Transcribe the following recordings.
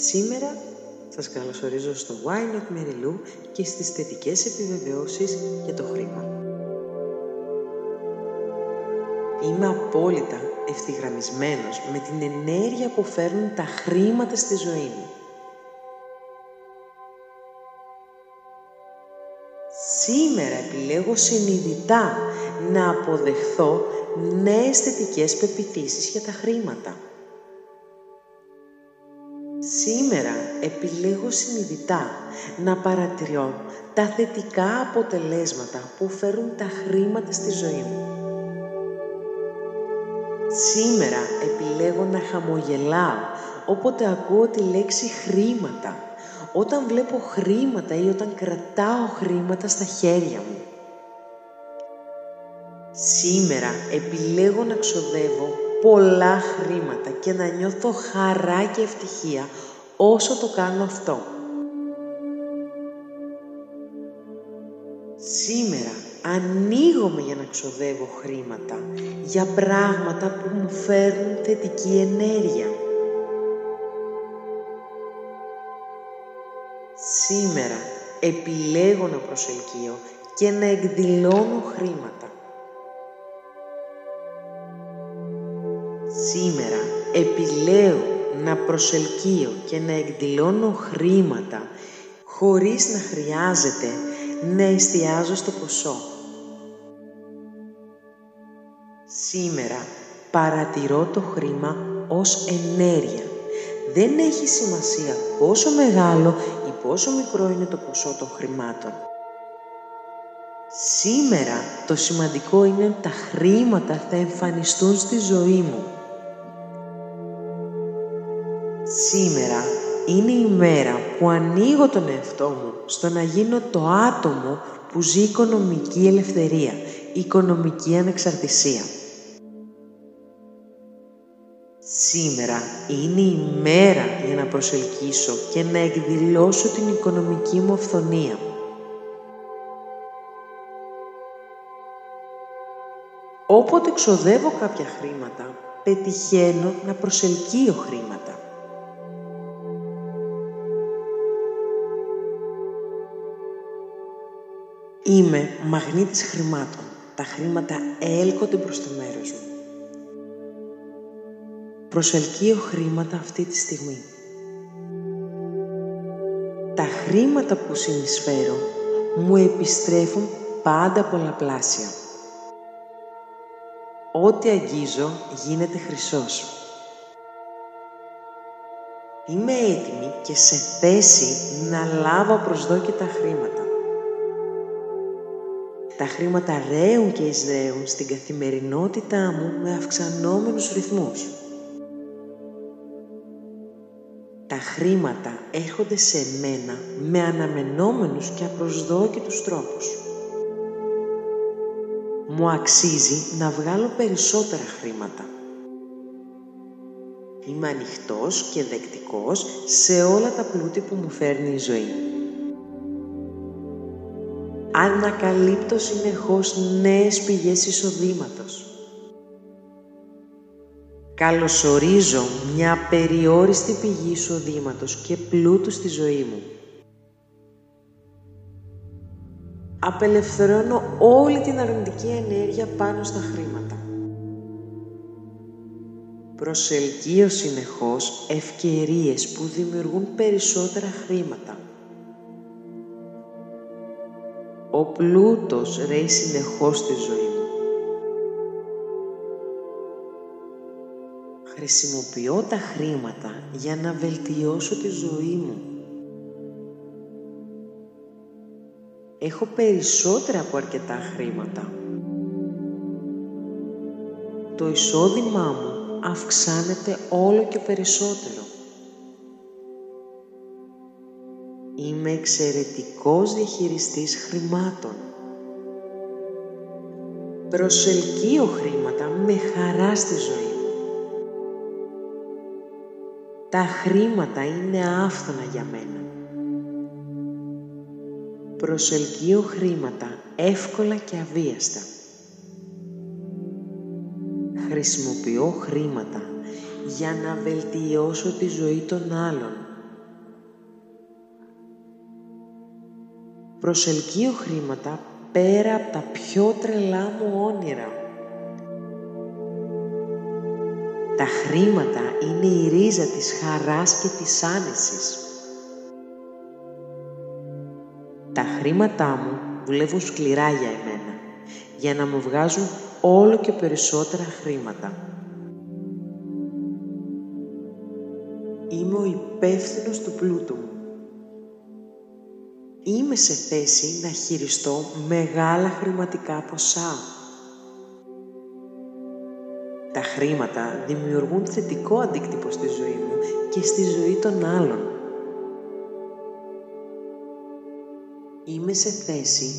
Σήμερα σας καλωσορίζω στο Why Not Mary Lou και στις θετικές επιβεβαιώσεις για το χρήμα. Είμαι απόλυτα ευθυγραμμισμένος με την ενέργεια που φέρνουν τα χρήματα στη ζωή μου. Σήμερα επιλέγω συνειδητά να αποδεχθώ νέες θετικές πεπιθήσεις για τα χρήματα. Σήμερα επιλέγω συνειδητά να παρατηρώ τα θετικά αποτελέσματα που φέρουν τα χρήματα στη ζωή μου. Σήμερα επιλέγω να χαμογελάω όποτε ακούω τη λέξη χρήματα, όταν βλέπω χρήματα ή όταν κρατάω χρήματα στα χέρια μου. Σήμερα επιλέγω να ξοδεύω πολλά χρήματα και να νιώθω χαρά και ευτυχία όσο το κάνω αυτό. Σήμερα ανοίγομαι για να ξοδεύω χρήματα για πράγματα που μου φέρνουν θετική ενέργεια. Σήμερα επιλέγω να προσελκύω και να εκδηλώνω χρήματα. Σήμερα επιλέγω να προσελκύω και να εκδηλώνω χρήματα χωρίς να χρειάζεται να εστιάζω στο ποσό. Σήμερα παρατηρώ το χρήμα ως ενέργεια. Δεν έχει σημασία πόσο μεγάλο ή πόσο μικρό είναι το ποσό των χρημάτων. Σήμερα το σημαντικό είναι ότι τα χρήματα θα εμφανιστούν στη ζωή μου Σήμερα είναι η μέρα που ανοίγω τον εαυτό μου στο να γίνω το άτομο που ζει οικονομική ελευθερία, οικονομική ανεξαρτησία. Σήμερα είναι η μέρα για να προσελκύσω και να εκδηλώσω την οικονομική μου αυθονία. Όποτε ξοδεύω κάποια χρήματα, πετυχαίνω να προσελκύω χρήματα. Είμαι μαγνήτης χρημάτων. Τα χρήματα έλκονται προς το μέρος μου. Προσελκύω χρήματα αυτή τη στιγμή. Τα χρήματα που συνεισφέρω μου επιστρέφουν πάντα πολλαπλάσια. Ό,τι αγγίζω γίνεται χρυσός. Είμαι έτοιμη και σε θέση να λάβω προσδόκητα χρήματα. Τα χρήματα ρέουν και εισραίουν στην καθημερινότητά μου με αυξανόμενους ρυθμούς. Τα χρήματα έρχονται σε μένα με αναμενόμενους και απροσδόκητους τρόπους. Μου αξίζει να βγάλω περισσότερα χρήματα. Είμαι ανοιχτός και δεκτικός σε όλα τα πλούτη που μου φέρνει η ζωή ανακαλύπτω συνεχώς νέες πηγές εισοδήματος. Καλωσορίζω μια περιόριστη πηγή εισοδήματος και πλούτου στη ζωή μου. Απελευθερώνω όλη την αρνητική ενέργεια πάνω στα χρήματα. Προσελκύω συνεχώς ευκαιρίες που δημιουργούν περισσότερα χρήματα. Ο πλούτος ρέει συνεχώς στη ζωή μου. Χρησιμοποιώ τα χρήματα για να βελτιώσω τη ζωή μου. Έχω περισσότερα από αρκετά χρήματα. Το εισόδημά μου αυξάνεται όλο και περισσότερο. Είμαι εξαιρετικός διαχειριστής χρημάτων. Προσελκύω χρήματα με χαρά στη ζωή μου. Τα χρήματα είναι άφθονα για μένα. Προσελκύω χρήματα εύκολα και αβίαστα. Χρησιμοποιώ χρήματα για να βελτιώσω τη ζωή των άλλων Προσελκύω χρήματα πέρα από τα πιο τρελά μου όνειρα. Τα χρήματα είναι η ρίζα της χαράς και της άνεσης. Τα χρήματά μου δουλεύουν σκληρά για εμένα, για να μου βγάζουν όλο και περισσότερα χρήματα. Είμαι ο υπεύθυνος του πλούτου μου. Είμαι σε θέση να χειριστώ μεγάλα χρηματικά ποσά. Τα χρήματα δημιουργούν θετικό αντίκτυπο στη ζωή μου και στη ζωή των άλλων. Είμαι σε θέση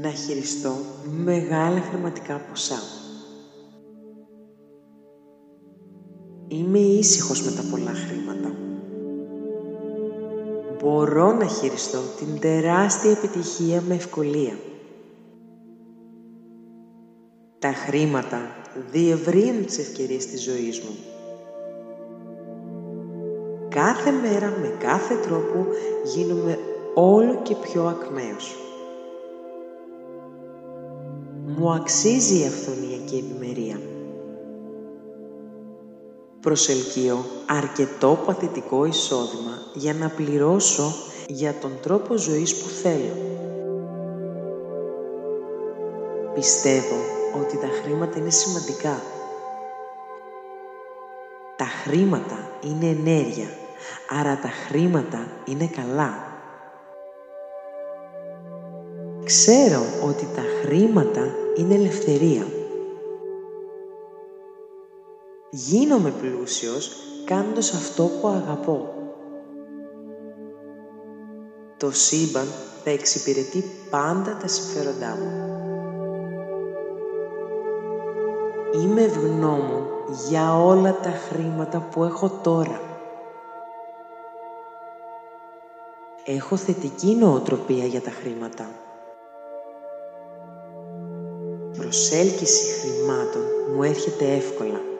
να χειριστώ μεγάλα χρηματικά ποσά. Είμαι ήσυχος με τα πολλά χρήματα. Μπορώ να χειριστώ την τεράστια επιτυχία με ευκολία. Τα χρήματα διευρύνουν τις ευκαιρίες της ζωής μου. Κάθε μέρα με κάθε τρόπο γίνομαι όλο και πιο ακμαίος. Μου αξίζει η αυθονία και η ευημερία. Προσελκύω αρκετό παθητικό εισόδημα για να πληρώσω για τον τρόπο ζωής που θέλω. Πιστεύω ότι τα χρήματα είναι σημαντικά. Τα χρήματα είναι ενέργεια, άρα τα χρήματα είναι καλά. Ξέρω ότι τα χρήματα είναι ελευθερία. Γίνομαι πλούσιος κάνοντας αυτό που αγαπώ. Το σύμπαν θα εξυπηρετεί πάντα τα συμφέροντά μου. Είμαι ευγνώμων για όλα τα χρήματα που έχω τώρα. Έχω θετική νοοτροπία για τα χρήματα. Προσέλκυση χρημάτων μου έρχεται εύκολα.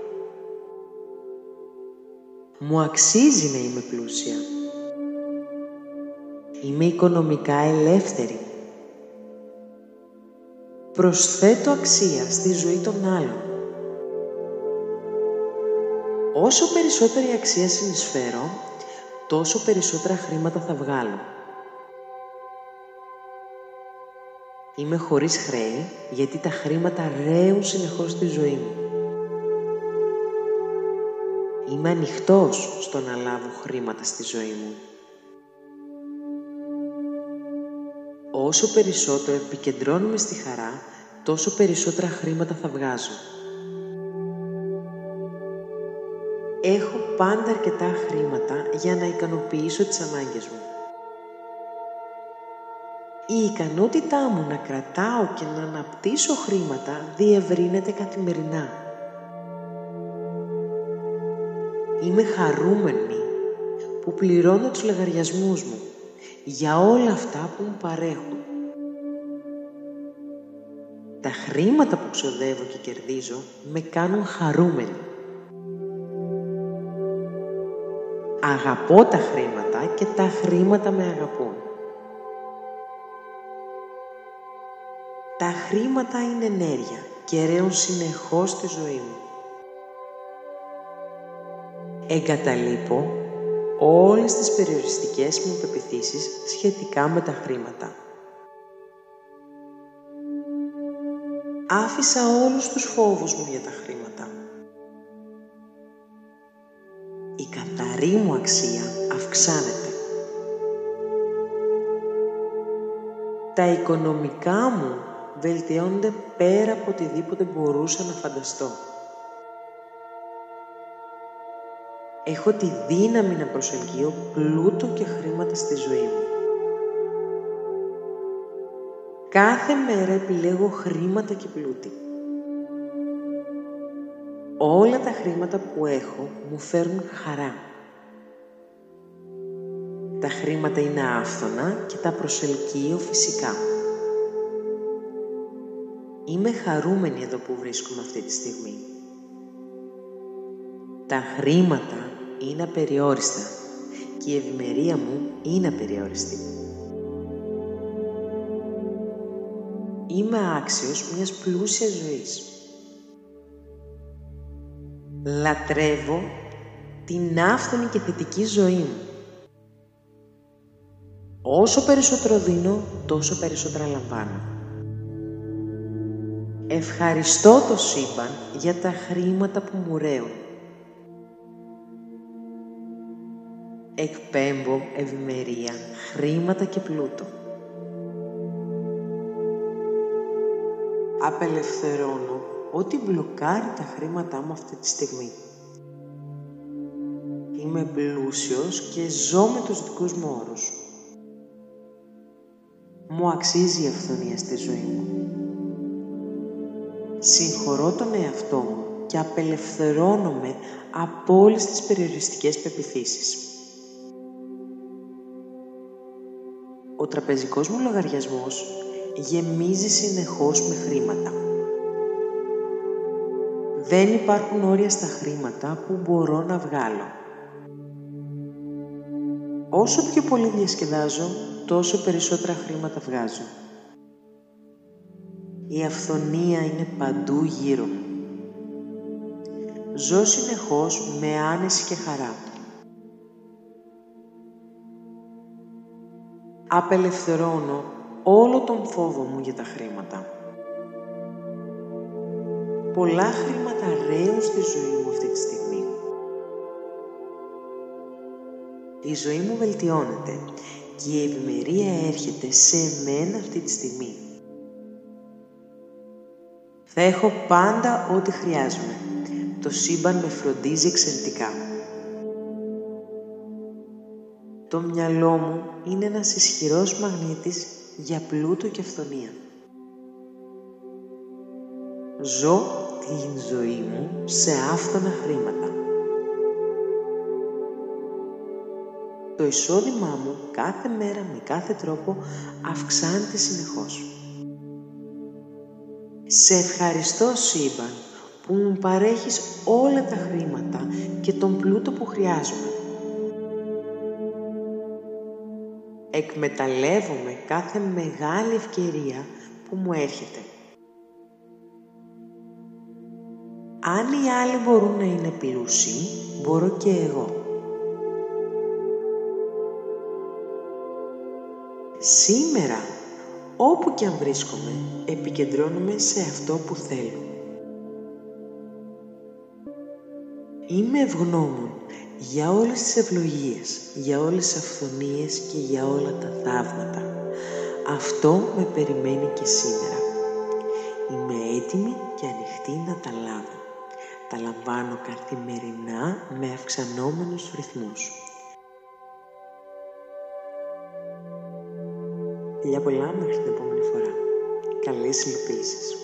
Μου αξίζει να είμαι πλούσια. Είμαι οικονομικά ελεύθερη. Προσθέτω αξία στη ζωή των άλλων. Όσο περισσότερη αξία συνεισφέρω, τόσο περισσότερα χρήματα θα βγάλω. Είμαι χωρίς χρέη, γιατί τα χρήματα ρέουν συνεχώς στη ζωή μου. Είμαι ανοιχτός στο να λάβω χρήματα στη ζωή μου. Όσο περισσότερο επικεντρώνουμε στη χαρά, τόσο περισσότερα χρήματα θα βγάζω. Έχω πάντα αρκετά χρήματα για να ικανοποιήσω τις ανάγκες μου. Η ικανότητά μου να κρατάω και να αναπτύσσω χρήματα διευρύνεται καθημερινά. Είμαι χαρούμενη που πληρώνω τους λογαριασμούς μου για όλα αυτά που μου παρέχουν. Τα χρήματα που ξοδεύω και κερδίζω με κάνουν χαρούμενη. Αγαπώ τα χρήματα και τα χρήματα με αγαπούν. Τα χρήματα είναι ενέργεια και ρέουν συνεχώς στη ζωή μου. Εγκαταλείπω όλες τις περιοριστικές μου πεπιθήσεις σχετικά με τα χρήματα. Άφησα όλους τους φόβους μου για τα χρήματα. Η καθαρή μου αξία αυξάνεται. Τα οικονομικά μου βελτιώνονται πέρα από οτιδήποτε μπορούσα να φανταστώ. Έχω τη δύναμη να προσελκύω πλούτο και χρήματα στη ζωή μου. Κάθε μέρα επιλέγω χρήματα και πλούτη. Όλα τα χρήματα που έχω μου φέρνουν χαρά. Τα χρήματα είναι άφθονα και τα προσελκύω φυσικά. Είμαι χαρούμενη εδώ που βρίσκομαι αυτή τη στιγμή. Τα χρήματα είναι απεριόριστα και η ευημερία μου είναι απεριόριστη. είμαι άξιος μιας πλούσιας ζωής. Λατρεύω την άφθονη και θετική ζωή μου. Όσο περισσότερο δίνω, τόσο περισσότερα λαμβάνω. Ευχαριστώ το σύμπαν για τα χρήματα που μου ρέουν. Εκπέμπω ευημερία, χρήματα και πλούτο. Απελευθερώνω ό,τι μπλοκάρει τα χρήματά μου αυτή τη στιγμή. Είμαι πλούσιος και ζω με τους δικούς μου όρους. Μου αξίζει η αυθονία στη ζωή μου. Συγχωρώ τον εαυτό μου και απελευθερώνομαι από όλες τις περιοριστικές πεπιθήσεις. Ο τραπεζικός μου λογαριασμός γεμίζει συνεχώς με χρήματα. Δεν υπάρχουν όρια στα χρήματα που μπορώ να βγάλω. Όσο πιο πολύ διασκεδάζω, τόσο περισσότερα χρήματα βγάζω. Η αυθονία είναι παντού γύρω μου. Ζω συνεχώς με άνεση και χαρά. Απελευθερώνω όλο τον φόβο μου για τα χρήματα. Πολλά χρήματα ρέουν στη ζωή μου αυτή τη στιγμή. Η ζωή μου βελτιώνεται και η ευημερία έρχεται σε μένα αυτή τη στιγμή. Θα έχω πάντα ό,τι χρειάζομαι. Το σύμπαν με φροντίζει εξαιρετικά. Το μυαλό μου είναι ένας ισχυρός μαγνήτης για πλούτο και αυθονία. Ζω την ζωή μου σε άφθονα χρήματα. Το εισόδημά μου κάθε μέρα με κάθε τρόπο αυξάνεται συνεχώς. Σε ευχαριστώ σύμπαν που μου παρέχεις όλα τα χρήματα και τον πλούτο που χρειάζομαι. Εκμεταλλεύομαι κάθε μεγάλη ευκαιρία που μου έρχεται. Αν οι άλλοι μπορούν να είναι πλούσιοι, μπορώ και εγώ. Σήμερα, όπου και αν βρίσκομαι, επικεντρώνομαι σε αυτό που θέλω. Είμαι ευγνώμων για όλες τις ευλογίες, για όλες τις αυθονίες και για όλα τα θαύματα. Αυτό με περιμένει και σήμερα. Είμαι έτοιμη και ανοιχτή να τα λάβω. Τα λαμβάνω καθημερινά με αυξανόμενους ρυθμούς. Φιλιά πολλά μέχρι την επόμενη φορά. Καλές υλοποίησεις.